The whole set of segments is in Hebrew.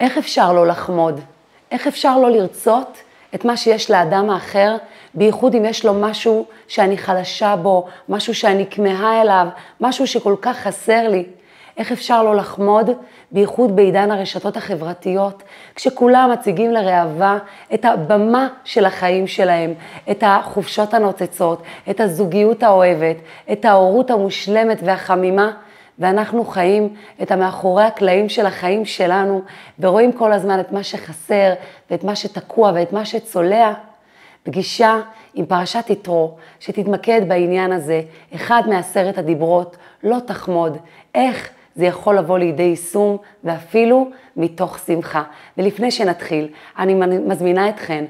איך אפשר לא לחמוד? איך אפשר לא לרצות את מה שיש לאדם האחר, בייחוד אם יש לו משהו שאני חלשה בו, משהו שאני כמהה אליו, משהו שכל כך חסר לי? איך אפשר לא לחמוד, בייחוד בעידן הרשתות החברתיות, כשכולם מציגים לראווה את הבמה של החיים שלהם, את החופשות הנוצצות, את הזוגיות האוהבת, את ההורות המושלמת והחמימה, ואנחנו חיים את המאחורי הקלעים של החיים שלנו, ורואים כל הזמן את מה שחסר, ואת מה שתקוע, ואת מה שצולע. פגישה עם פרשת יתרו, שתתמקד בעניין הזה, אחד מעשרת הדיברות, לא תחמוד, איך זה יכול לבוא לידי יישום ואפילו מתוך שמחה. ולפני שנתחיל, אני מזמינה אתכן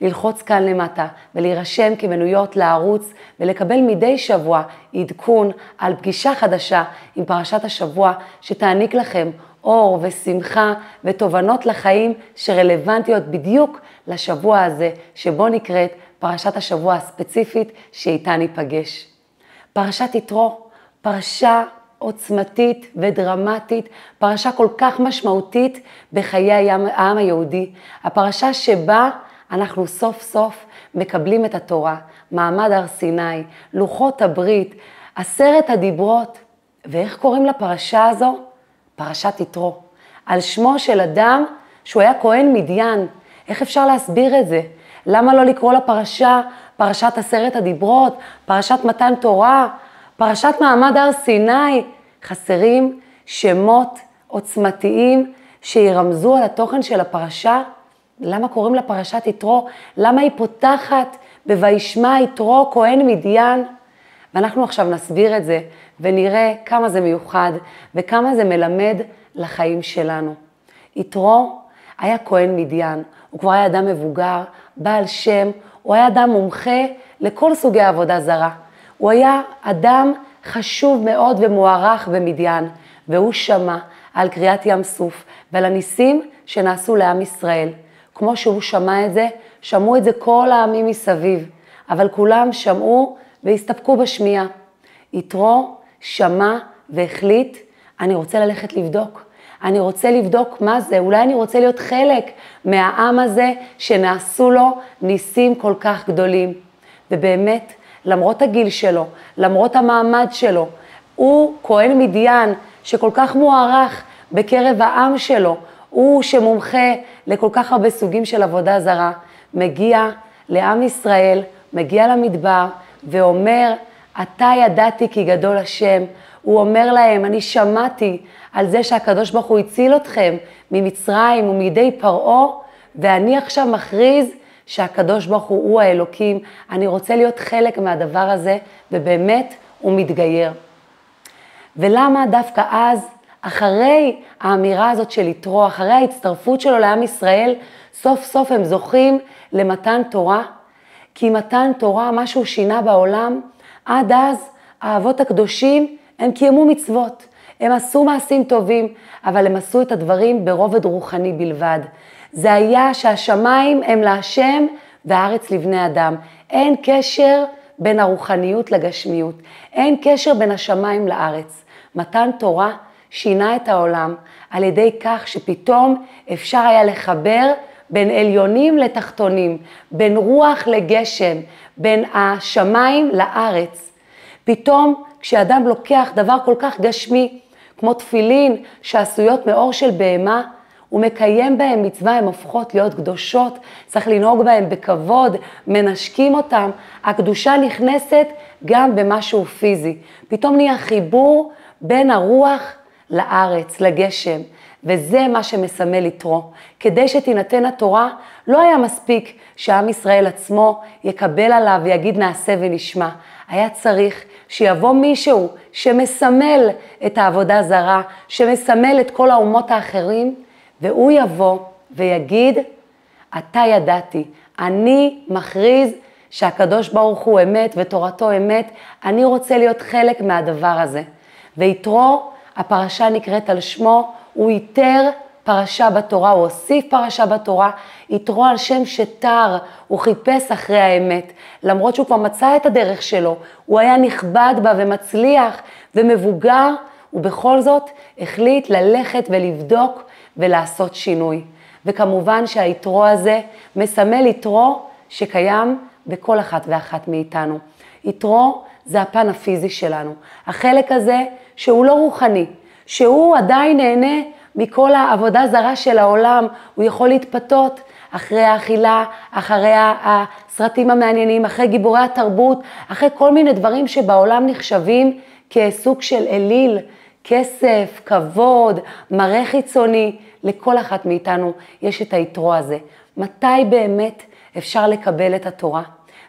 ללחוץ כאן למטה ולהירשם כמנויות לערוץ ולקבל מדי שבוע עדכון על פגישה חדשה עם פרשת השבוע שתעניק לכם אור ושמחה ותובנות לחיים שרלוונטיות בדיוק לשבוע הזה שבו נקראת פרשת השבוע הספציפית שאיתה ניפגש. פרשת יתרו, פרשה עוצמתית ודרמטית, פרשה כל כך משמעותית בחיי העם היהודי, הפרשה שבה אנחנו סוף סוף מקבלים את התורה, מעמד הר סיני, לוחות הברית, עשרת הדיברות, ואיך קוראים לפרשה הזו? פרשת יתרו. על שמו של אדם שהוא היה כהן מדיין. איך אפשר להסביר את זה? למה לא לקרוא לפרשה פרשת עשרת הדיברות, פרשת מתן תורה, פרשת מעמד הר סיני? חסרים שמות עוצמתיים שירמזו על התוכן של הפרשה? למה קוראים לה פרשת יתרו? למה היא פותחת ב"וישמע יתרו כהן מדיין"? ואנחנו עכשיו נסביר את זה ונראה כמה זה מיוחד וכמה זה מלמד לחיים שלנו. יתרו היה כהן מדיין, הוא כבר היה אדם מבוגר, בעל שם, הוא היה אדם מומחה לכל סוגי עבודה זרה. הוא היה אדם חשוב מאוד ומוערך במדיין, והוא שמע על קריאת ים סוף ועל הניסים שנעשו לעם ישראל. כמו שהוא שמע את זה, שמעו את זה כל העמים מסביב, אבל כולם שמעו והסתפקו בשמיעה. יתרו שמע והחליט, אני רוצה ללכת לבדוק. אני רוצה לבדוק מה זה, אולי אני רוצה להיות חלק מהעם הזה שנעשו לו ניסים כל כך גדולים. ובאמת, למרות הגיל שלו, למרות המעמד שלו, הוא כהן מדיין שכל כך מוערך בקרב העם שלו, הוא שמומחה לכל כך הרבה סוגים של עבודה זרה, מגיע לעם ישראל, מגיע למדבר ואומר, אתה ידעתי כי גדול השם. הוא אומר להם, אני שמעתי על זה שהקדוש ברוך הוא הציל אתכם ממצרים ומידי פרעה, ואני עכשיו מכריז שהקדוש ברוך הוא הוא האלוקים. אני רוצה להיות חלק מהדבר הזה, ובאמת הוא מתגייר. ולמה דווקא אז אחרי האמירה הזאת של יתרו, אחרי ההצטרפות שלו לעם ישראל, סוף סוף הם זוכים למתן תורה, כי מתן תורה, מה שהוא שינה בעולם, עד אז האבות הקדושים, הם קיימו מצוות, הם עשו מעשים טובים, אבל הם עשו את הדברים ברובד רוחני בלבד. זה היה שהשמיים הם להשם והארץ לבני אדם. אין קשר בין הרוחניות לגשמיות, אין קשר בין השמיים לארץ. מתן תורה שינה את העולם על ידי כך שפתאום אפשר היה לחבר בין עליונים לתחתונים, בין רוח לגשם, בין השמיים לארץ. פתאום כשאדם לוקח דבר כל כך גשמי, כמו תפילין שעשויות מאור של בהמה, הוא מקיים בהם מצווה, הן הופכות להיות קדושות, צריך לנהוג בהם בכבוד, מנשקים אותם. הקדושה נכנסת גם במשהו פיזי. פתאום נהיה חיבור בין הרוח לארץ, לגשם, וזה מה שמסמל יתרו. כדי שתינתן התורה, לא היה מספיק שעם ישראל עצמו יקבל עליו ויגיד נעשה ונשמע. היה צריך שיבוא מישהו שמסמל את העבודה זרה, שמסמל את כל האומות האחרים, והוא יבוא ויגיד, אתה ידעתי, אני מכריז שהקדוש ברוך הוא אמת ותורתו אמת, אני רוצה להיות חלק מהדבר הזה. ויתרו הפרשה נקראת על שמו, הוא איתר פרשה בתורה, הוא הוסיף פרשה בתורה, יתרו על שם שתר, הוא חיפש אחרי האמת. למרות שהוא כבר מצא את הדרך שלו, הוא היה נכבד בה ומצליח ומבוגר, ובכל זאת החליט ללכת ולבדוק ולעשות שינוי. וכמובן שהיתרו הזה מסמל יתרו שקיים בכל אחת ואחת מאיתנו. יתרו זה הפן הפיזי שלנו. החלק הזה שהוא לא רוחני, שהוא עדיין נהנה מכל העבודה זרה של העולם, הוא יכול להתפתות אחרי האכילה, אחרי הסרטים המעניינים, אחרי גיבורי התרבות, אחרי כל מיני דברים שבעולם נחשבים כסוג של אליל, כסף, כבוד, מראה חיצוני, לכל אחת מאיתנו יש את היתרו הזה. מתי באמת אפשר לקבל את התורה?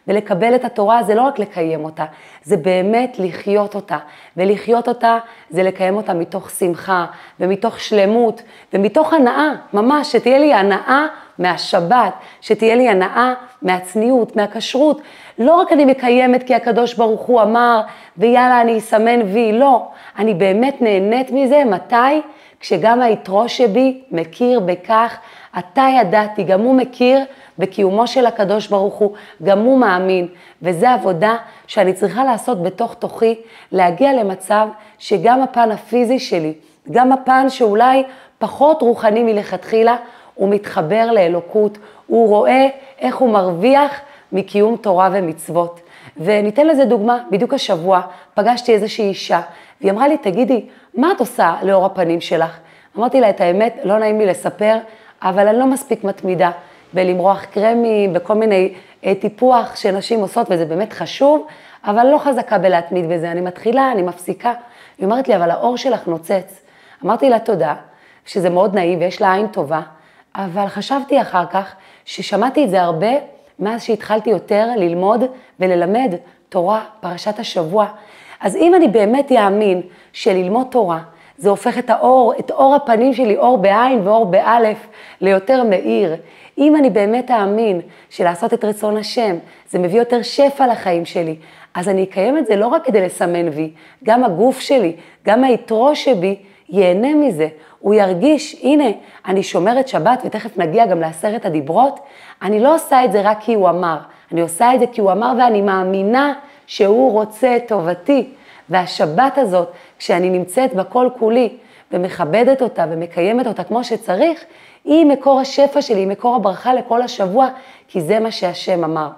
ולקבל את התורה זה לא רק לקיים אותה, זה באמת לחיות אותה. ולחיות אותה זה לקיים אותה מתוך שמחה ומתוך שלמות ומתוך הנאה, ממש, שתהיה לי הנאה מהשבת, שתהיה לי הנאה מהצניעות, מהכשרות. לא רק אני מקיימת כי הקדוש ברוך הוא אמר, ויאללה, אני אסמן וי, לא. אני באמת נהנית מזה, מתי? כשגם היתרו שבי מכיר בכך, אתה ידעתי, גם הוא מכיר בקיומו של הקדוש ברוך הוא, גם הוא מאמין, וזו עבודה שאני צריכה לעשות בתוך תוכי, להגיע למצב שגם הפן הפיזי שלי, גם הפן שאולי פחות רוחני מלכתחילה, הוא מתחבר לאלוקות, הוא רואה איך הוא מרוויח מקיום תורה ומצוות. וניתן לזה דוגמה, בדיוק השבוע פגשתי איזושהי אישה, והיא אמרה לי, תגידי, מה את עושה לאור הפנים שלך? אמרתי לה, את האמת, לא נעים לי לספר, אבל אני לא מספיק מתמידה בלמרוח קרמים, בכל מיני אה, טיפוח שנשים עושות, וזה באמת חשוב, אבל לא חזקה בלהתמיד בזה. אני מתחילה, אני מפסיקה. היא אומרת לי, אבל האור שלך נוצץ. אמרתי לה תודה, שזה מאוד נעים ויש לה עין טובה, אבל חשבתי אחר כך ששמעתי את זה הרבה מאז שהתחלתי יותר ללמוד וללמד תורה, פרשת השבוע. אז אם אני באמת אאמין שללמוד תורה זה הופך את האור, את אור הפנים שלי, אור בעין ואור באלף, ליותר מאיר. אם אני באמת אאמין שלעשות את רצון השם, זה מביא יותר שפע לחיים שלי, אז אני אקיים את זה לא רק כדי לסמן וי, גם הגוף שלי, גם היתרו שבי, ייהנה מזה. הוא ירגיש, הנה, אני שומרת שבת, ותכף נגיע גם לעשרת הדיברות, אני לא עושה את זה רק כי הוא אמר, אני עושה את זה כי הוא אמר ואני מאמינה שהוא רוצה את טובתי. והשבת הזאת, כשאני נמצאת בכל כולי ומכבדת אותה ומקיימת אותה כמו שצריך, היא מקור השפע שלי, היא מקור הברכה לכל השבוע, כי זה מה שהשם אמר.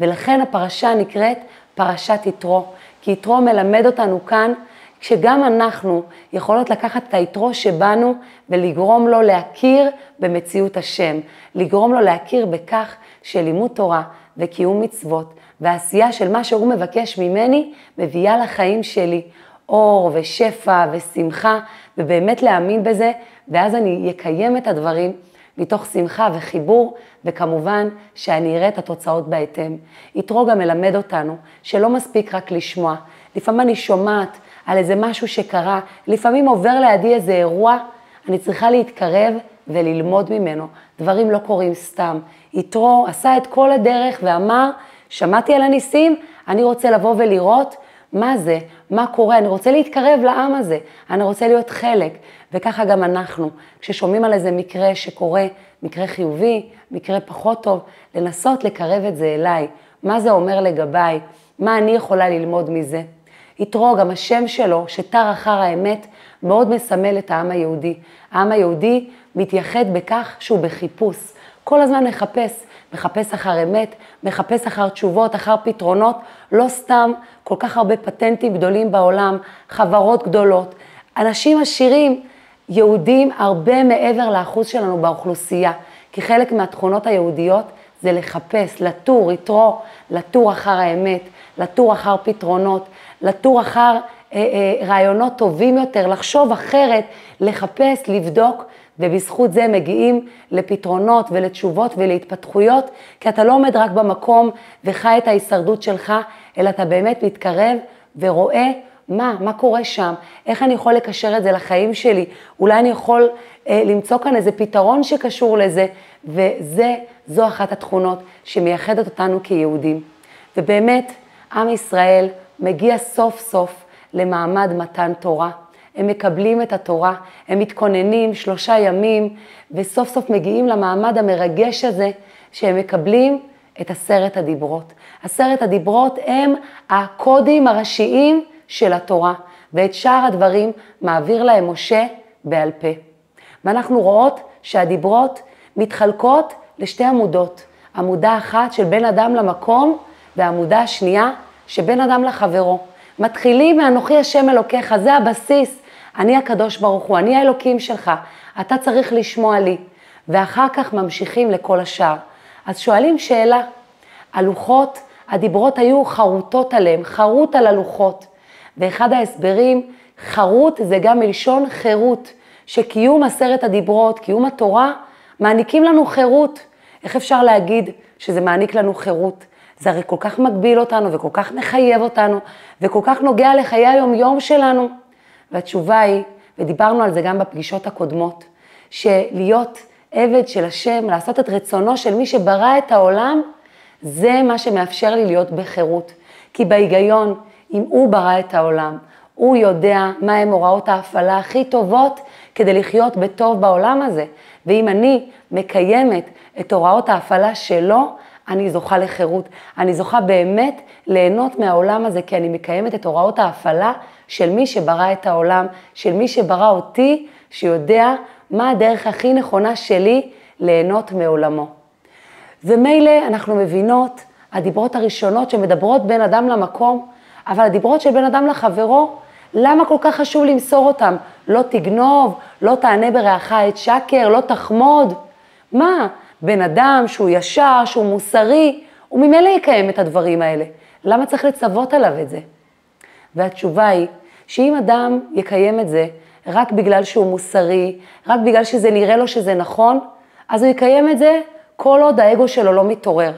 ולכן הפרשה נקראת פרשת יתרו, כי יתרו מלמד אותנו כאן שגם אנחנו יכולות לקחת את היתרו שבנו ולגרום לו להכיר במציאות השם, לגרום לו להכיר בכך שלימוד תורה וקיום מצוות והעשייה של מה שהוא מבקש ממני מביאה לחיים שלי אור ושפע ושמחה, ובאמת להאמין בזה, ואז אני אקיים את הדברים מתוך שמחה וחיבור, וכמובן שאני אראה את התוצאות בהתאם. יתרו גם מלמד אותנו שלא מספיק רק לשמוע. לפעמים אני שומעת על איזה משהו שקרה, לפעמים עובר לידי איזה אירוע, אני צריכה להתקרב וללמוד ממנו. דברים לא קורים סתם. יתרו עשה את כל הדרך ואמר, שמעתי על הניסים, אני רוצה לבוא ולראות מה זה, מה קורה, אני רוצה להתקרב לעם הזה, אני רוצה להיות חלק. וככה גם אנחנו, כששומעים על איזה מקרה שקורה, מקרה חיובי, מקרה פחות טוב, לנסות לקרב את זה אליי. מה זה אומר לגביי? מה אני יכולה ללמוד מזה? יתרו, גם השם שלו, שתר אחר האמת, מאוד מסמל את העם היהודי. העם היהודי מתייחד בכך שהוא בחיפוש. כל הזמן מחפש, מחפש אחר אמת, מחפש אחר תשובות, אחר פתרונות, לא סתם כל כך הרבה פטנטים גדולים בעולם, חברות גדולות, אנשים עשירים, יהודים הרבה מעבר לאחוז שלנו באוכלוסייה, כי חלק מהתכונות היהודיות זה לחפש, לטור, יתרו, לטור אחר האמת, לטור אחר פתרונות, לטור אחר אה, אה, רעיונות טובים יותר, לחשוב אחרת, לחפש, לבדוק, ובזכות זה מגיעים לפתרונות ולתשובות ולהתפתחויות, כי אתה לא עומד רק במקום וחי את ההישרדות שלך, אלא אתה באמת מתקרב ורואה מה, מה קורה שם, איך אני יכול לקשר את זה לחיים שלי, אולי אני יכול אה, למצוא כאן איזה פתרון שקשור לזה, וזה, זו אחת התכונות שמייחדת אותנו כיהודים. ובאמת, עם ישראל מגיע סוף סוף למעמד מתן תורה. הם מקבלים את התורה, הם מתכוננים שלושה ימים, וסוף סוף מגיעים למעמד המרגש הזה, שהם מקבלים את עשרת הדיברות. עשרת הדיברות הם הקודים הראשיים של התורה, ואת שאר הדברים מעביר להם משה בעל פה. ואנחנו רואות שהדיברות מתחלקות לשתי עמודות. עמודה אחת של בין אדם למקום, והעמודה השנייה שבין אדם לחברו. מתחילים מאנוכי השם אלוקיך, זה הבסיס. אני הקדוש ברוך הוא, אני האלוקים שלך, אתה צריך לשמוע לי. ואחר כך ממשיכים לכל השאר. אז שואלים שאלה, הלוחות, הדיברות היו חרוטות עליהם, חרוט על הלוחות. ואחד ההסברים, חרוט זה גם מלשון חירות, שקיום עשרת הדיברות, קיום התורה, מעניקים לנו חירות. איך אפשר להגיד שזה מעניק לנו חירות? זה הרי כל כך מגביל אותנו וכל כך מחייב אותנו וכל כך נוגע לחיי היום-יום שלנו. והתשובה היא, ודיברנו על זה גם בפגישות הקודמות, שלהיות עבד של השם, לעשות את רצונו של מי שברא את העולם, זה מה שמאפשר לי להיות בחירות. כי בהיגיון, אם הוא ברא את העולם, הוא יודע מהם הוראות ההפעלה הכי טובות כדי לחיות בטוב בעולם הזה. ואם אני מקיימת את הוראות ההפעלה שלו, אני זוכה לחירות. אני זוכה באמת ליהנות מהעולם הזה, כי אני מקיימת את הוראות ההפעלה של מי שברא את העולם, של מי שברא אותי, שיודע מה הדרך הכי נכונה שלי ליהנות מעולמו. ומילא אנחנו מבינות, הדיברות הראשונות שמדברות בין אדם למקום, אבל הדיברות של בין אדם לחברו, למה כל כך חשוב למסור אותם? לא תגנוב, לא תענה ברעך את שקר, לא תחמוד. מה, בן אדם שהוא ישר, שהוא מוסרי, הוא ממילא יקיים את הדברים האלה. למה צריך לצוות עליו את זה? והתשובה היא, שאם אדם יקיים את זה רק בגלל שהוא מוסרי, רק בגלל שזה נראה לו שזה נכון, אז הוא יקיים את זה כל עוד האגו שלו לא מתעורר.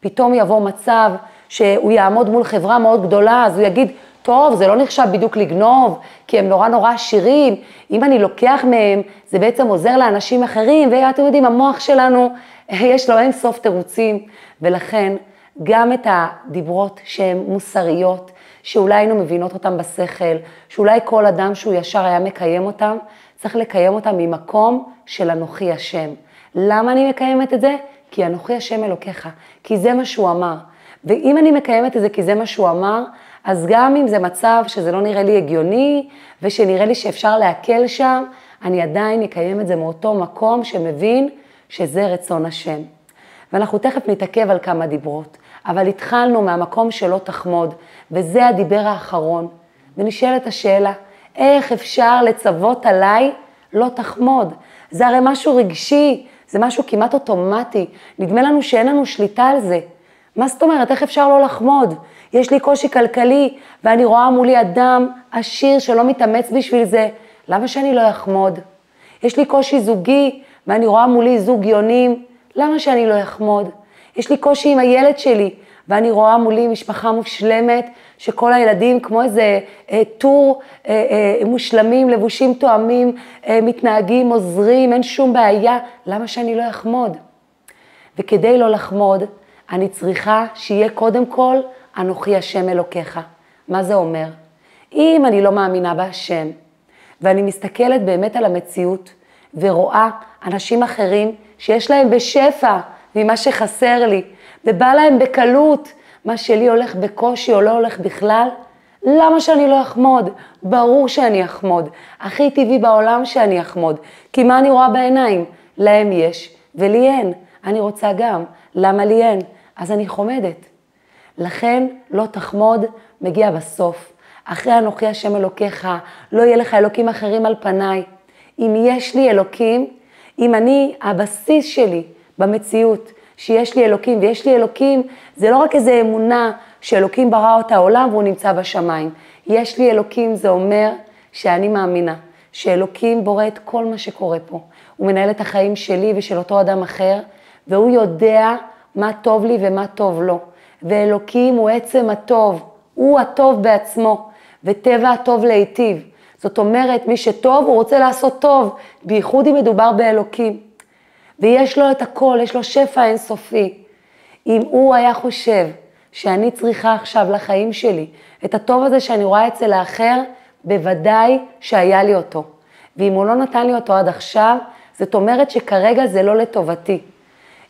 פתאום יבוא מצב שהוא יעמוד מול חברה מאוד גדולה, אז הוא יגיד, טוב, זה לא נחשב בדיוק לגנוב, כי הם נורא נורא עשירים, אם אני לוקח מהם, זה בעצם עוזר לאנשים אחרים, ואתם יודעים, המוח שלנו, יש לו אין סוף תירוצים, ולכן גם את הדיברות שהן מוסריות, שאולי היינו מבינות אותן בשכל, שאולי כל אדם שהוא ישר היה מקיים אותם, צריך לקיים אותם ממקום של אנוכי השם. למה אני מקיימת את זה? כי אנוכי השם אלוקיך, כי זה מה שהוא אמר. ואם אני מקיימת את זה כי זה מה שהוא אמר, אז גם אם זה מצב שזה לא נראה לי הגיוני, ושנראה לי שאפשר להקל שם, אני עדיין אקיים את זה מאותו מקום שמבין שזה רצון השם. ואנחנו תכף נתעכב על כמה דיברות, אבל התחלנו מהמקום שלא תחמוד, וזה הדיבר האחרון. ונשאלת השאלה, איך אפשר לצוות עליי לא תחמוד? זה הרי משהו רגשי, זה משהו כמעט אוטומטי, נדמה לנו שאין לנו שליטה על זה. מה זאת אומרת, איך אפשר לא לחמוד? יש לי קושי כלכלי, ואני רואה מולי אדם עשיר שלא מתאמץ בשביל זה, למה שאני לא אחמוד? יש לי קושי זוגי, ואני רואה מולי זוג יונים, למה שאני לא אחמוד? יש לי קושי עם הילד שלי, ואני רואה מולי משפחה מושלמת, שכל הילדים כמו איזה אה, טור אה, אה, מושלמים, לבושים תואמים, אה, מתנהגים, עוזרים, אין שום בעיה, למה שאני לא אחמוד? וכדי לא לחמוד, אני צריכה שיהיה קודם כל אנוכי השם אלוקיך. מה זה אומר? אם אני לא מאמינה בהשם, ואני מסתכלת באמת על המציאות, ורואה אנשים אחרים שיש להם בשפע ממה שחסר לי, ובא להם בקלות, מה שלי הולך בקושי או לא הולך בכלל, למה שאני לא אחמוד? ברור שאני אחמוד. הכי טבעי בעולם שאני אחמוד. כי מה אני רואה בעיניים? להם יש ולי אין. אני רוצה גם. למה לי אין? אז אני חומדת. לכן לא תחמוד מגיע בסוף. אחרי אנוכי השם אלוקיך, לא יהיה לך אלוקים אחרים על פניי. אם יש לי אלוקים, אם אני, הבסיס שלי במציאות, שיש לי אלוקים, ויש לי אלוקים, זה לא רק איזו אמונה שאלוקים ברא את העולם והוא נמצא בשמיים. יש לי אלוקים, זה אומר שאני מאמינה שאלוקים בורא את כל מה שקורה פה. הוא מנהל את החיים שלי ושל אותו אדם אחר, והוא יודע מה טוב לי ומה טוב לו. ואלוקים הוא עצם הטוב, הוא הטוב בעצמו, וטבע הטוב להיטיב. זאת אומרת, מי שטוב, הוא רוצה לעשות טוב, בייחוד אם מדובר באלוקים. ויש לו את הכל, יש לו שפע אינסופי. אם הוא היה חושב שאני צריכה עכשיו לחיים שלי את הטוב הזה שאני רואה אצל האחר, בוודאי שהיה לי אותו. ואם הוא לא נתן לי אותו עד עכשיו, זאת אומרת שכרגע זה לא לטובתי.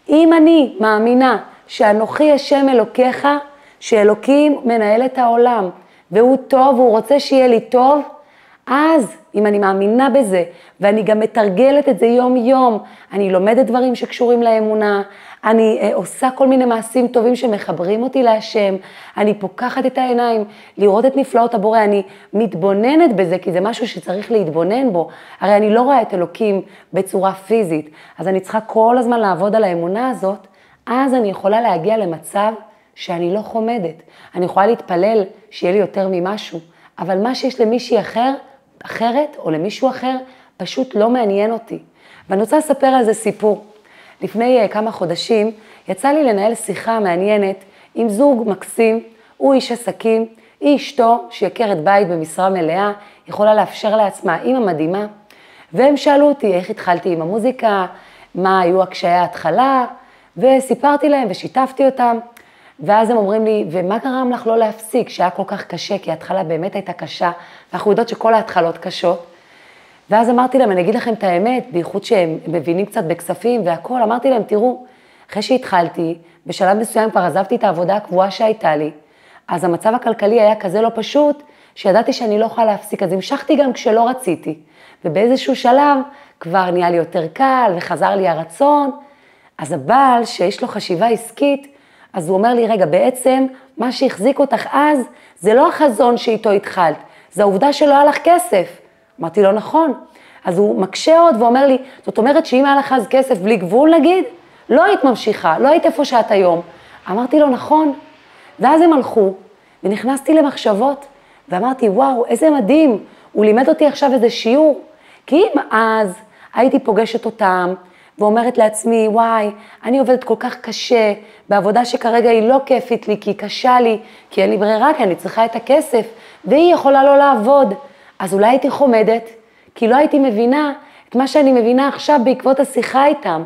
אם אני מאמינה שאנוכי השם אלוקיך, שאלוקים מנהל את העולם, והוא טוב, והוא רוצה שיהיה לי טוב, אז, אם אני מאמינה בזה, ואני גם מתרגלת את זה יום-יום, אני לומדת דברים שקשורים לאמונה, אני אה, עושה כל מיני מעשים טובים שמחברים אותי להשם, אני פוקחת את העיניים, לראות את נפלאות הבורא, אני מתבוננת בזה, כי זה משהו שצריך להתבונן בו. הרי אני לא רואה את אלוקים בצורה פיזית, אז אני צריכה כל הזמן לעבוד על האמונה הזאת, אז אני יכולה להגיע למצב שאני לא חומדת. אני יכולה להתפלל שיהיה לי יותר ממשהו, אבל מה שיש למישהי אחר, אחרת או למישהו אחר, פשוט לא מעניין אותי. ואני רוצה לספר על זה סיפור. לפני uh, כמה חודשים יצא לי לנהל שיחה מעניינת עם זוג מקסים, הוא איש עסקים, היא אשתו, שהיא עקרת בית במשרה מלאה, יכולה לאפשר לעצמה, אימא מדהימה, והם שאלו אותי איך התחלתי עם המוזיקה, מה היו הקשיי ההתחלה, וסיפרתי להם ושיתפתי אותם, ואז הם אומרים לי, ומה גרם לך לא להפסיק, שהיה כל כך קשה, כי ההתחלה באמת הייתה קשה, ואנחנו יודעות שכל ההתחלות קשות. ואז אמרתי להם, אני אגיד לכם את האמת, בייחוד שהם מבינים קצת בכספים והכול, אמרתי להם, תראו, אחרי שהתחלתי, בשלב מסוים כבר עזבתי את העבודה הקבועה שהייתה לי, אז המצב הכלכלי היה כזה לא פשוט, שידעתי שאני לא יכולה להפסיק, אז המשכתי גם כשלא רציתי. ובאיזשהו שלב כבר נהיה לי יותר קל וחזר לי הרצון. אז הבעל, שיש לו חשיבה עסקית, אז הוא אומר לי, רגע, בעצם מה שהחזיק אותך אז, זה לא החזון שאיתו התחלת, זה העובדה שלא היה לך כסף. אמרתי לו, נכון. אז הוא מקשה עוד ואומר לי, זאת אומרת שאם היה לך אז כסף בלי גבול נגיד, לא היית ממשיכה, לא היית איפה שאת היום. אמרתי לו, נכון. ואז הם הלכו, ונכנסתי למחשבות, ואמרתי, וואו, איזה מדהים, הוא לימד אותי עכשיו איזה שיעור. כי אם אז הייתי פוגשת אותם, ואומרת לעצמי, וואי, אני עובדת כל כך קשה, בעבודה שכרגע היא לא כיפית לי, כי היא קשה לי, כי אין לי ברירה, כי אני צריכה את הכסף, והיא יכולה לא לעבוד. אז אולי הייתי חומדת, כי לא הייתי מבינה את מה שאני מבינה עכשיו בעקבות השיחה איתם.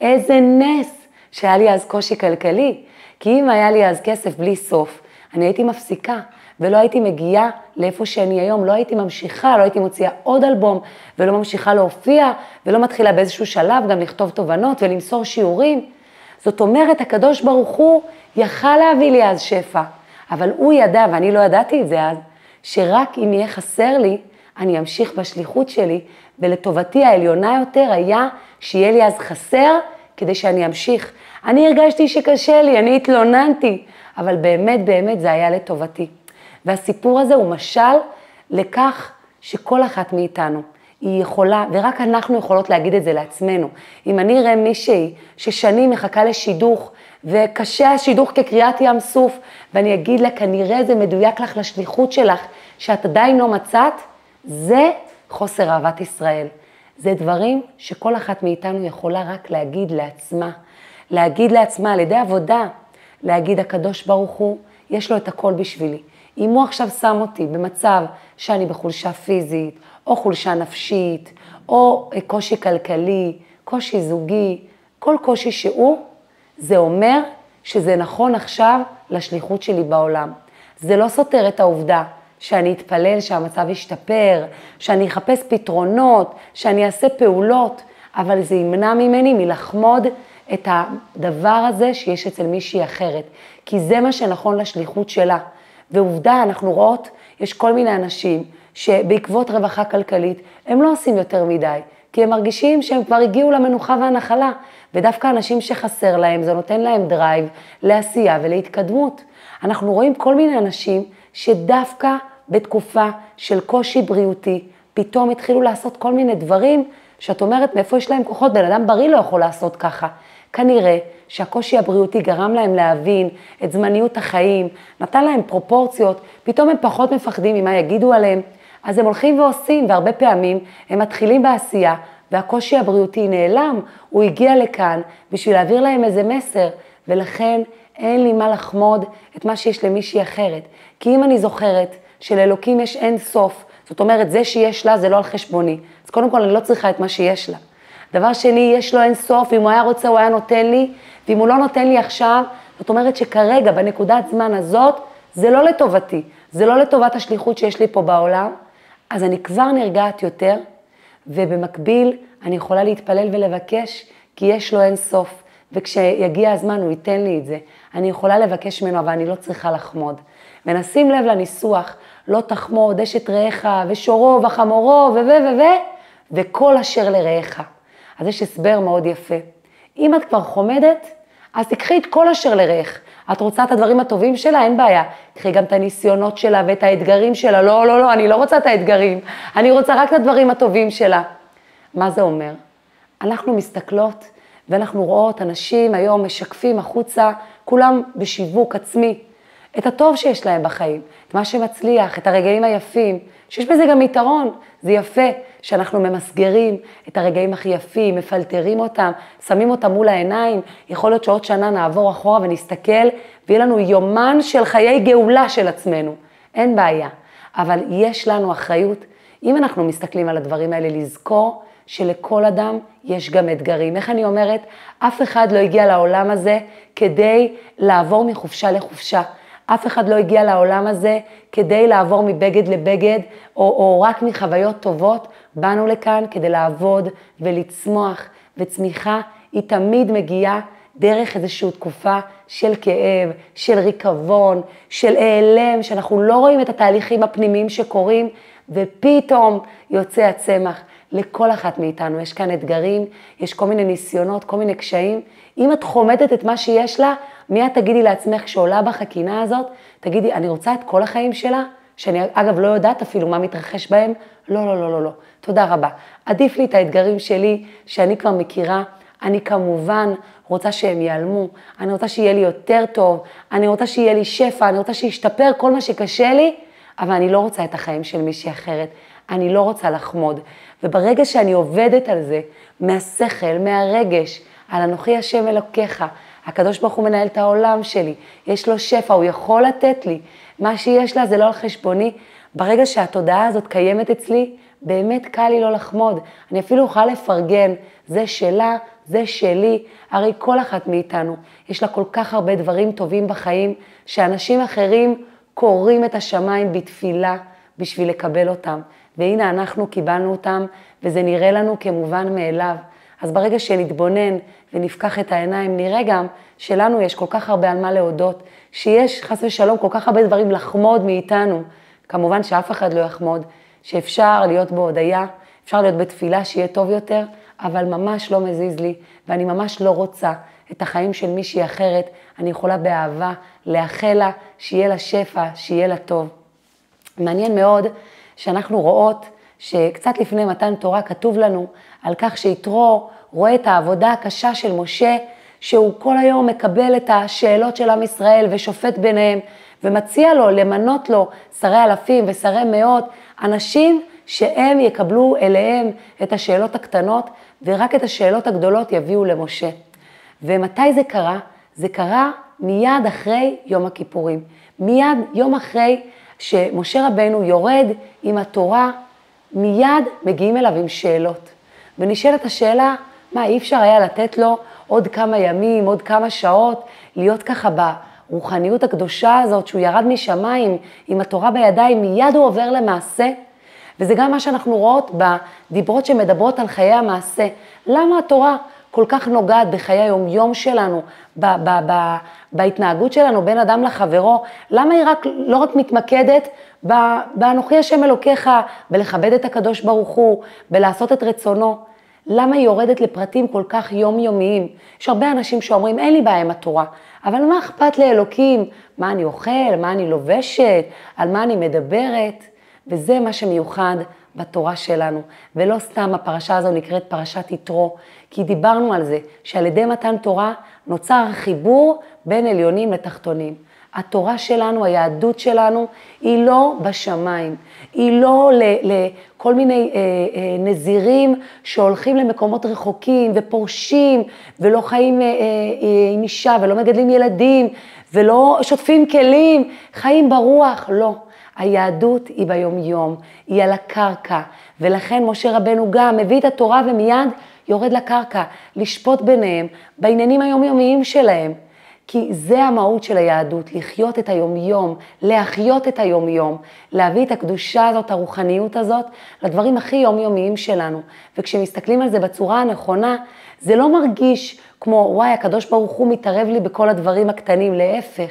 איזה נס שהיה לי אז קושי כלכלי, כי אם היה לי אז כסף בלי סוף, אני הייתי מפסיקה, ולא הייתי מגיעה לאיפה שאני היום, לא הייתי ממשיכה, לא הייתי מוציאה עוד אלבום, ולא ממשיכה להופיע, ולא מתחילה באיזשהו שלב גם לכתוב תובנות ולמסור שיעורים. זאת אומרת, הקדוש ברוך הוא יכל להביא לי אז שפע, אבל הוא ידע, ואני לא ידעתי את זה אז, שרק אם יהיה חסר לי, אני אמשיך בשליחות שלי, ולטובתי העליונה יותר היה שיהיה לי אז חסר כדי שאני אמשיך. אני הרגשתי שקשה לי, אני התלוננתי, אבל באמת באמת זה היה לטובתי. והסיפור הזה הוא משל לכך שכל אחת מאיתנו, היא יכולה, ורק אנחנו יכולות להגיד את זה לעצמנו. אם אני אראה מישהי ששנים מחכה לשידוך, וקשה השידוך כקריאת ים סוף, ואני אגיד לה, כנראה זה מדויק לך לשליחות שלך, שאת עדיין לא מצאת, זה חוסר אהבת ישראל. זה דברים שכל אחת מאיתנו יכולה רק להגיד לעצמה. להגיד לעצמה על ידי עבודה, להגיד, הקדוש ברוך הוא, יש לו את הכל בשבילי. אם הוא עכשיו שם אותי במצב שאני בחולשה פיזית, או חולשה נפשית, או קושי כלכלי, קושי זוגי, כל קושי שהוא, זה אומר שזה נכון עכשיו לשליחות שלי בעולם. זה לא סותר את העובדה שאני אתפלל שהמצב ישתפר, שאני אחפש פתרונות, שאני אעשה פעולות, אבל זה ימנע ממני מלחמוד את הדבר הזה שיש אצל מישהי אחרת, כי זה מה שנכון לשליחות שלה. ועובדה, אנחנו רואות, יש כל מיני אנשים שבעקבות רווחה כלכלית, הם לא עושים יותר מדי, כי הם מרגישים שהם כבר הגיעו למנוחה והנחלה, ודווקא אנשים שחסר להם, זה נותן להם drive לעשייה ולהתקדמות. אנחנו רואים כל מיני אנשים שדווקא בתקופה של קושי בריאותי, פתאום התחילו לעשות כל מיני דברים שאת אומרת, מאיפה יש להם כוחות? בן אדם בריא לא יכול לעשות ככה. כנראה שהקושי הבריאותי גרם להם להבין את זמניות החיים, נתן להם פרופורציות, פתאום הם פחות מפחדים ממה יגידו עליהם, אז הם הולכים ועושים, והרבה פעמים הם מתחילים בעשייה, והקושי הבריאותי נעלם, הוא הגיע לכאן בשביל להעביר להם איזה מסר, ולכן אין לי מה לחמוד את מה שיש למישהי אחרת. כי אם אני זוכרת שלאלוקים יש אין סוף, זאת אומרת, זה שיש לה זה לא על חשבוני, אז קודם כל אני לא צריכה את מה שיש לה. דבר שני, יש לו אין סוף, אם הוא היה רוצה הוא היה נותן לי, ואם הוא לא נותן לי עכשיו, זאת אומרת שכרגע, בנקודת זמן הזאת, זה לא לטובתי, זה לא לטובת השליחות שיש לי פה בעולם, אז אני כבר נרגעת יותר, ובמקביל אני יכולה להתפלל ולבקש, כי יש לו אין סוף, וכשיגיע הזמן הוא ייתן לי את זה. אני יכולה לבקש ממנו, אבל אני לא צריכה לחמוד. ונשים לב לניסוח, לא תחמוד אשת רעך ושורו וחמורו ו... ו... ו... ו... וכל אשר לרעך. אז יש הסבר מאוד יפה. אם את כבר חומדת, אז תקחי את כל אשר לרעך. את רוצה את הדברים הטובים שלה? אין בעיה. קחי גם את הניסיונות שלה ואת האתגרים שלה. לא, לא, לא, אני לא רוצה את האתגרים. אני רוצה רק את הדברים הטובים שלה. מה זה אומר? אנחנו מסתכלות ואנחנו רואות אנשים היום משקפים החוצה, כולם בשיווק עצמי, את הטוב שיש להם בחיים, את מה שמצליח, את הרגעים היפים, שיש בזה גם יתרון, זה יפה שאנחנו ממסגרים את הרגעים הכי יפים, מפלטרים אותם, שמים אותם מול העיניים, יכול להיות שעוד שנה נעבור אחורה ונסתכל, ויהיה לנו יומן של חיי גאולה של עצמנו, אין בעיה. אבל יש לנו אחריות, אם אנחנו מסתכלים על הדברים האלה, לזכור שלכל אדם יש גם אתגרים. איך אני אומרת? אף אחד לא הגיע לעולם הזה כדי לעבור מחופשה לחופשה. אף אחד לא הגיע לעולם הזה כדי לעבור מבגד לבגד, או, או רק מחוויות טובות. באנו לכאן כדי לעבוד ולצמוח, וצמיחה היא תמיד מגיעה דרך איזושהי תקופה של כאב, של ריקבון, של העלם, שאנחנו לא רואים את התהליכים הפנימיים שקורים, ופתאום יוצא הצמח. לכל אחת מאיתנו יש כאן אתגרים, יש כל מיני ניסיונות, כל מיני קשיים. אם את חומדת את מה שיש לה, מיד תגידי לעצמך, כשעולה בך הקינה הזאת, תגידי, אני רוצה את כל החיים שלה, שאני אגב לא יודעת אפילו מה מתרחש בהם, לא, לא, לא, לא, לא. תודה רבה. עדיף לי את האתגרים שלי, שאני כבר מכירה. אני כמובן רוצה שהם ייעלמו, אני רוצה שיהיה לי יותר טוב, אני רוצה שיהיה לי שפע, אני רוצה שישתפר כל מה שקשה לי, אבל אני לא רוצה את החיים של מישהי אחרת. אני לא רוצה לחמוד. וברגע שאני עובדת על זה, מהשכל, מהרגש, על אנוכי השם אלוקיך, הקדוש ברוך הוא מנהל את העולם שלי, יש לו שפע, הוא יכול לתת לי, מה שיש לה זה לא על חשבוני. ברגע שהתודעה הזאת קיימת אצלי, באמת קל לי לא לחמוד. אני אפילו אוכל לפרגן, זה שלה, זה שלי. הרי כל אחת מאיתנו, יש לה כל כך הרבה דברים טובים בחיים, שאנשים אחרים קוראים את השמיים בתפילה בשביל לקבל אותם. והנה אנחנו קיבלנו אותם, וזה נראה לנו כמובן מאליו. אז ברגע שנתבונן ונפקח את העיניים, נראה גם שלנו יש כל כך הרבה על מה להודות, שיש חס ושלום כל כך הרבה דברים לחמוד מאיתנו. כמובן שאף אחד לא יחמוד, שאפשר להיות בהודיה, אפשר להיות בתפילה שיהיה טוב יותר, אבל ממש לא מזיז לי, ואני ממש לא רוצה את החיים של מישהי אחרת, אני יכולה באהבה לאחל לה שיהיה לה שפע, שיהיה לה טוב. מעניין מאוד שאנחנו רואות שקצת לפני מתן תורה כתוב לנו על כך שיתרו רואה את העבודה הקשה של משה, שהוא כל היום מקבל את השאלות של עם ישראל ושופט ביניהם, ומציע לו למנות לו שרי אלפים ושרי מאות, אנשים שהם יקבלו אליהם את השאלות הקטנות, ורק את השאלות הגדולות יביאו למשה. ומתי זה קרה? זה קרה מיד אחרי יום הכיפורים. מיד יום אחרי שמשה רבנו יורד עם התורה, מיד מגיעים אליו עם שאלות. ונשאלת השאלה, מה, אי אפשר היה לתת לו עוד כמה ימים, עוד כמה שעות, להיות ככה ברוחניות הקדושה הזאת, שהוא ירד משמיים עם התורה בידיים, מיד הוא עובר למעשה? וזה גם מה שאנחנו רואות בדיברות שמדברות על חיי המעשה. למה התורה כל כך נוגעת בחיי היום-יום שלנו, ב- ב- ב- בהתנהגות שלנו בין אדם לחברו? למה היא רק, לא רק מתמקדת באנוכי השם אלוקיך, בלכבד את הקדוש ברוך הוא, בלעשות את רצונו? למה היא יורדת לפרטים כל כך יומיומיים? יש הרבה אנשים שאומרים, אין לי בעיה עם התורה, אבל מה אכפת לאלוקים? מה אני אוכל? מה אני לובשת? על מה אני מדברת? וזה מה שמיוחד בתורה שלנו. ולא סתם הפרשה הזו נקראת פרשת יתרו, כי דיברנו על זה, שעל ידי מתן תורה נוצר חיבור בין עליונים לתחתונים. התורה שלנו, היהדות שלנו, היא לא בשמיים, היא לא לכל מיני אה, אה, נזירים שהולכים למקומות רחוקים ופורשים ולא חיים אה, אה, עם אישה ולא מגדלים ילדים ולא שוטפים כלים, חיים ברוח, לא. היהדות היא ביומיום, היא על הקרקע, ולכן משה רבנו גם מביא את התורה ומיד יורד לקרקע, לשפוט ביניהם, בעניינים היומיומיים שלהם. כי זה המהות של היהדות, לחיות את היומיום, להחיות את היומיום, להביא את הקדושה הזאת, הרוחניות הזאת, לדברים הכי יומיומיים שלנו. וכשמסתכלים על זה בצורה הנכונה, זה לא מרגיש כמו, וואי, הקדוש ברוך הוא מתערב לי בכל הדברים הקטנים, להפך,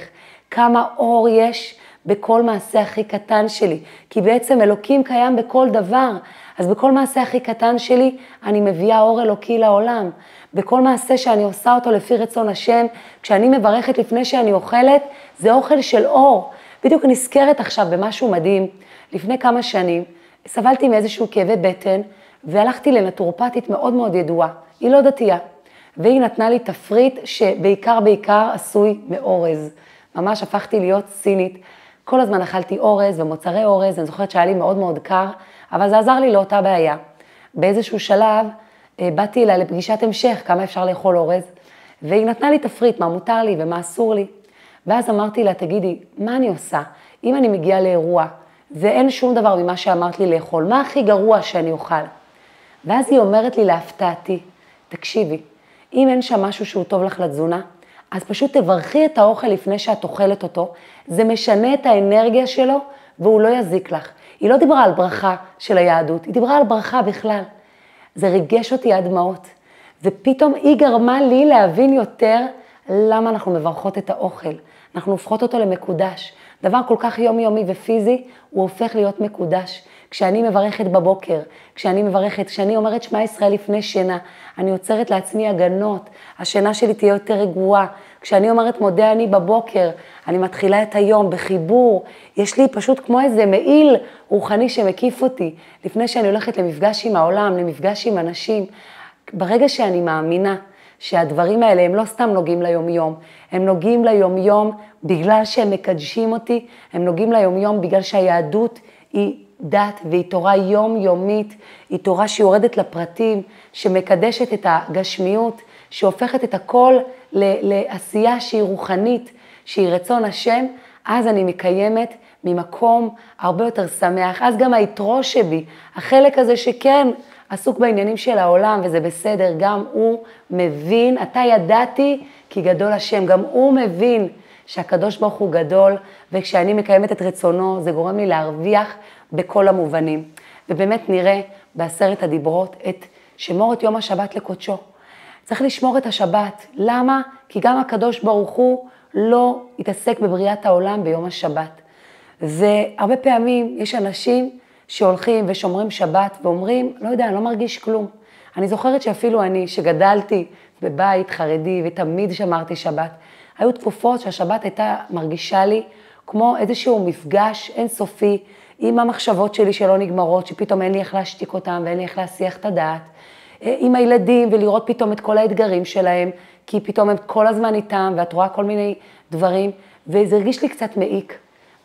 כמה אור יש בכל מעשה הכי קטן שלי, כי בעצם אלוקים קיים בכל דבר. אז בכל מעשה הכי קטן שלי, אני מביאה אור אלוקי לעולם. בכל מעשה שאני עושה אותו לפי רצון השם, כשאני מברכת לפני שאני אוכלת, זה אוכל של אור. בדיוק נזכרת עכשיו במשהו מדהים. לפני כמה שנים סבלתי מאיזשהו כאבי בטן, והלכתי לנטורופטית מאוד מאוד ידועה. היא לא דתייה, והיא נתנה לי תפריט שבעיקר בעיקר עשוי מאורז. ממש הפכתי להיות סינית. כל הזמן אכלתי אורז ומוצרי אורז, אני זוכרת שהיה לי מאוד מאוד קר, אבל זה עזר לי לאותה בעיה. באיזשהו שלב באתי אליה לפגישת המשך, כמה אפשר לאכול אורז, והיא נתנה לי תפריט, מה מותר לי ומה אסור לי. ואז אמרתי לה, תגידי, מה אני עושה? אם אני מגיעה לאירוע ואין שום דבר ממה שאמרת לי לאכול, מה הכי גרוע שאני אוכל? ואז היא אומרת לי להפתעתי, תקשיבי, אם אין שם משהו שהוא טוב לך לתזונה, אז פשוט תברכי את האוכל לפני שאת אוכלת אותו, זה משנה את האנרגיה שלו והוא לא יזיק לך. היא לא דיברה על ברכה של היהדות, היא דיברה על ברכה בכלל. זה ריגש אותי עד דמעות, ופתאום היא גרמה לי להבין יותר למה אנחנו מברכות את האוכל. אנחנו הופכות אותו למקודש. דבר כל כך יומיומי ופיזי, הוא הופך להיות מקודש. כשאני מברכת בבוקר, כשאני מברכת, כשאני אומרת שמע ישראל לפני שינה, אני עוצרת לעצמי הגנות, השינה שלי תהיה יותר רגועה. כשאני אומרת מודה אני בבוקר, אני מתחילה את היום בחיבור, יש לי פשוט כמו איזה מעיל רוחני שמקיף אותי, לפני שאני הולכת למפגש עם העולם, למפגש עם אנשים. ברגע שאני מאמינה שהדברים האלה הם לא סתם נוגעים ליומיום, הם נוגעים ליומיום בגלל שהם מקדשים אותי, הם נוגעים ליומיום בגלל שהיהדות היא דת והיא תורה יומיומית, היא תורה שיורדת לפרטים, שמקדשת את הגשמיות, שהופכת את הכל לעשייה שהיא רוחנית, שהיא רצון השם, אז אני מקיימת ממקום הרבה יותר שמח. אז גם היתרו שבי, החלק הזה שכן עסוק בעניינים של העולם, וזה בסדר, גם הוא מבין, אתה ידעתי כי גדול השם, גם הוא מבין שהקדוש ברוך הוא גדול, וכשאני מקיימת את רצונו, זה גורם לי להרוויח בכל המובנים. ובאמת נראה בעשרת הדיברות את שמור את יום השבת לקודשו. צריך לשמור את השבת. למה? כי גם הקדוש ברוך הוא לא התעסק בבריאת העולם ביום השבת. והרבה פעמים יש אנשים שהולכים ושומרים שבת ואומרים, לא יודע, אני לא מרגיש כלום. אני זוכרת שאפילו אני, שגדלתי בבית חרדי ותמיד שמרתי שבת, היו תקופות שהשבת הייתה מרגישה לי כמו איזשהו מפגש אינסופי עם המחשבות שלי שלא נגמרות, שפתאום אין לי איך להשתיק אותם ואין לי איך להסיח את הדעת, עם הילדים ולראות פתאום את כל האתגרים שלהם, כי פתאום הם כל הזמן איתם ואת רואה כל מיני דברים, וזה הרגיש לי קצת מעיק.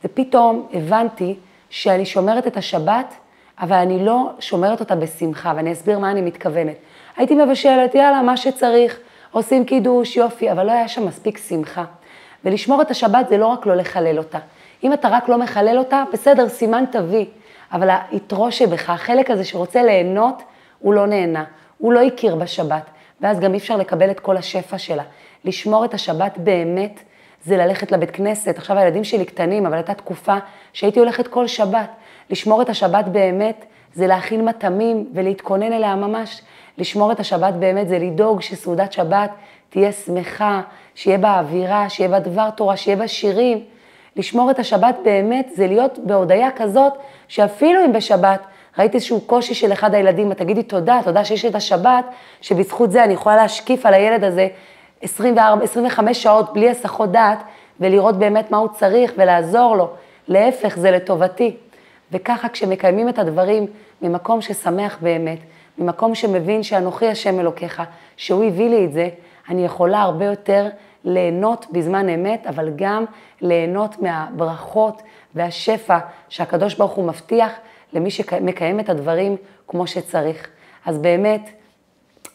ופתאום הבנתי שאני שומרת את השבת, אבל אני לא שומרת אותה בשמחה, ואני אסביר מה אני מתכוונת. הייתי מבשלת, יאללה, מה שצריך, עושים קידוש, יופי, אבל לא היה שם מספיק שמחה. ולשמור את השבת זה לא רק לא לחלל אותה. אם אתה רק לא מחלל אותה, בסדר, סימן תביא, אבל היתרו שבך, החלק הזה שרוצה ליהנות, הוא לא נהנה, הוא לא הכיר בשבת, ואז גם אי אפשר לקבל את כל השפע שלה. לשמור את השבת באמת, זה ללכת לבית כנסת. עכשיו הילדים שלי קטנים, אבל הייתה תקופה שהייתי הולכת כל שבת. לשמור את השבת באמת, זה להכין מטעמים ולהתכונן אליה ממש. לשמור את השבת באמת זה לדאוג שסעודת שבת תהיה שמחה, שיהיה בה אווירה, שיהיה בה דבר תורה, שיהיה בה שירים. לשמור את השבת באמת זה להיות בהודיה כזאת, שאפילו אם בשבת ראית איזשהו קושי של אחד הילדים, תגידי תודה, תודה שיש את השבת, שבזכות זה אני יכולה להשקיף על הילד הזה 24, 25 שעות בלי הסחות דעת, ולראות באמת מה הוא צריך ולעזור לו. להפך, זה לטובתי. וככה כשמקיימים את הדברים ממקום ששמח באמת, ממקום שמבין שאנוכי השם אלוקיך, שהוא הביא לי את זה, אני יכולה הרבה יותר ליהנות בזמן אמת, אבל גם ליהנות מהברכות והשפע שהקדוש ברוך הוא מבטיח למי שמקיים את הדברים כמו שצריך. אז באמת,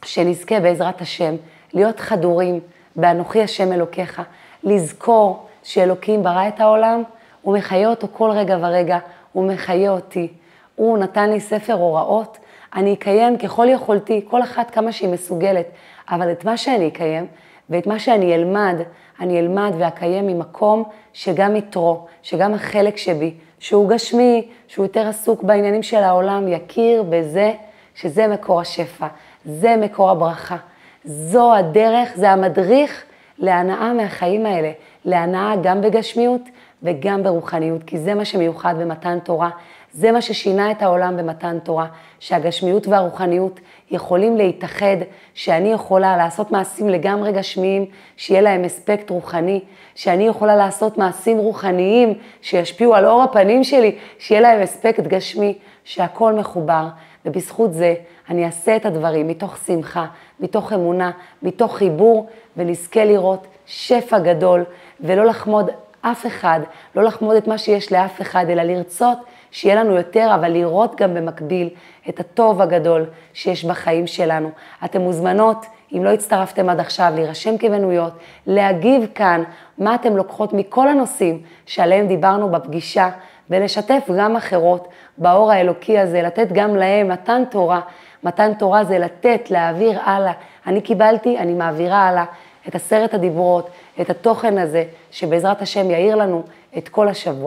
שנזכה בעזרת השם להיות חדורים באנוכי השם אלוקיך, לזכור שאלוקים ברא את העולם, הוא מחיה אותו כל רגע ורגע, הוא מחיה אותי. הוא נתן לי ספר הוראות, אני אקיים ככל יכולתי, כל אחת כמה שהיא מסוגלת, אבל את מה שאני אקיים ואת מה שאני אלמד, אני אלמד ואקיים ממקום שגם יתרו, שגם החלק שבי, שהוא גשמי, שהוא יותר עסוק בעניינים של העולם, יכיר בזה שזה מקור השפע, זה מקור הברכה. זו הדרך, זה המדריך להנאה מהחיים האלה, להנאה גם בגשמיות וגם ברוחניות, כי זה מה שמיוחד במתן תורה. זה מה ששינה את העולם במתן תורה, שהגשמיות והרוחניות יכולים להתאחד, שאני יכולה לעשות מעשים לגמרי גשמיים, שיהיה להם אספקט רוחני, שאני יכולה לעשות מעשים רוחניים שישפיעו על אור הפנים שלי, שיהיה להם אספקט גשמי, שהכל מחובר, ובזכות זה אני אעשה את הדברים מתוך שמחה, מתוך אמונה, מתוך חיבור, ונזכה לראות שפע גדול, ולא לחמוד אף אחד, לא לחמוד את מה שיש לאף אחד, אלא לרצות שיהיה לנו יותר, אבל לראות גם במקביל את הטוב הגדול שיש בחיים שלנו. אתן מוזמנות, אם לא הצטרפתם עד עכשיו, להירשם כמנויות, להגיב כאן מה אתן לוקחות מכל הנושאים שעליהם דיברנו בפגישה, ולשתף גם אחרות באור האלוקי הזה, לתת גם להם מתן תורה. מתן תורה זה לתת, להעביר הלאה. אני קיבלתי, אני מעבירה הלאה את עשרת הדיברות, את התוכן הזה, שבעזרת השם יאיר לנו את כל השבוע.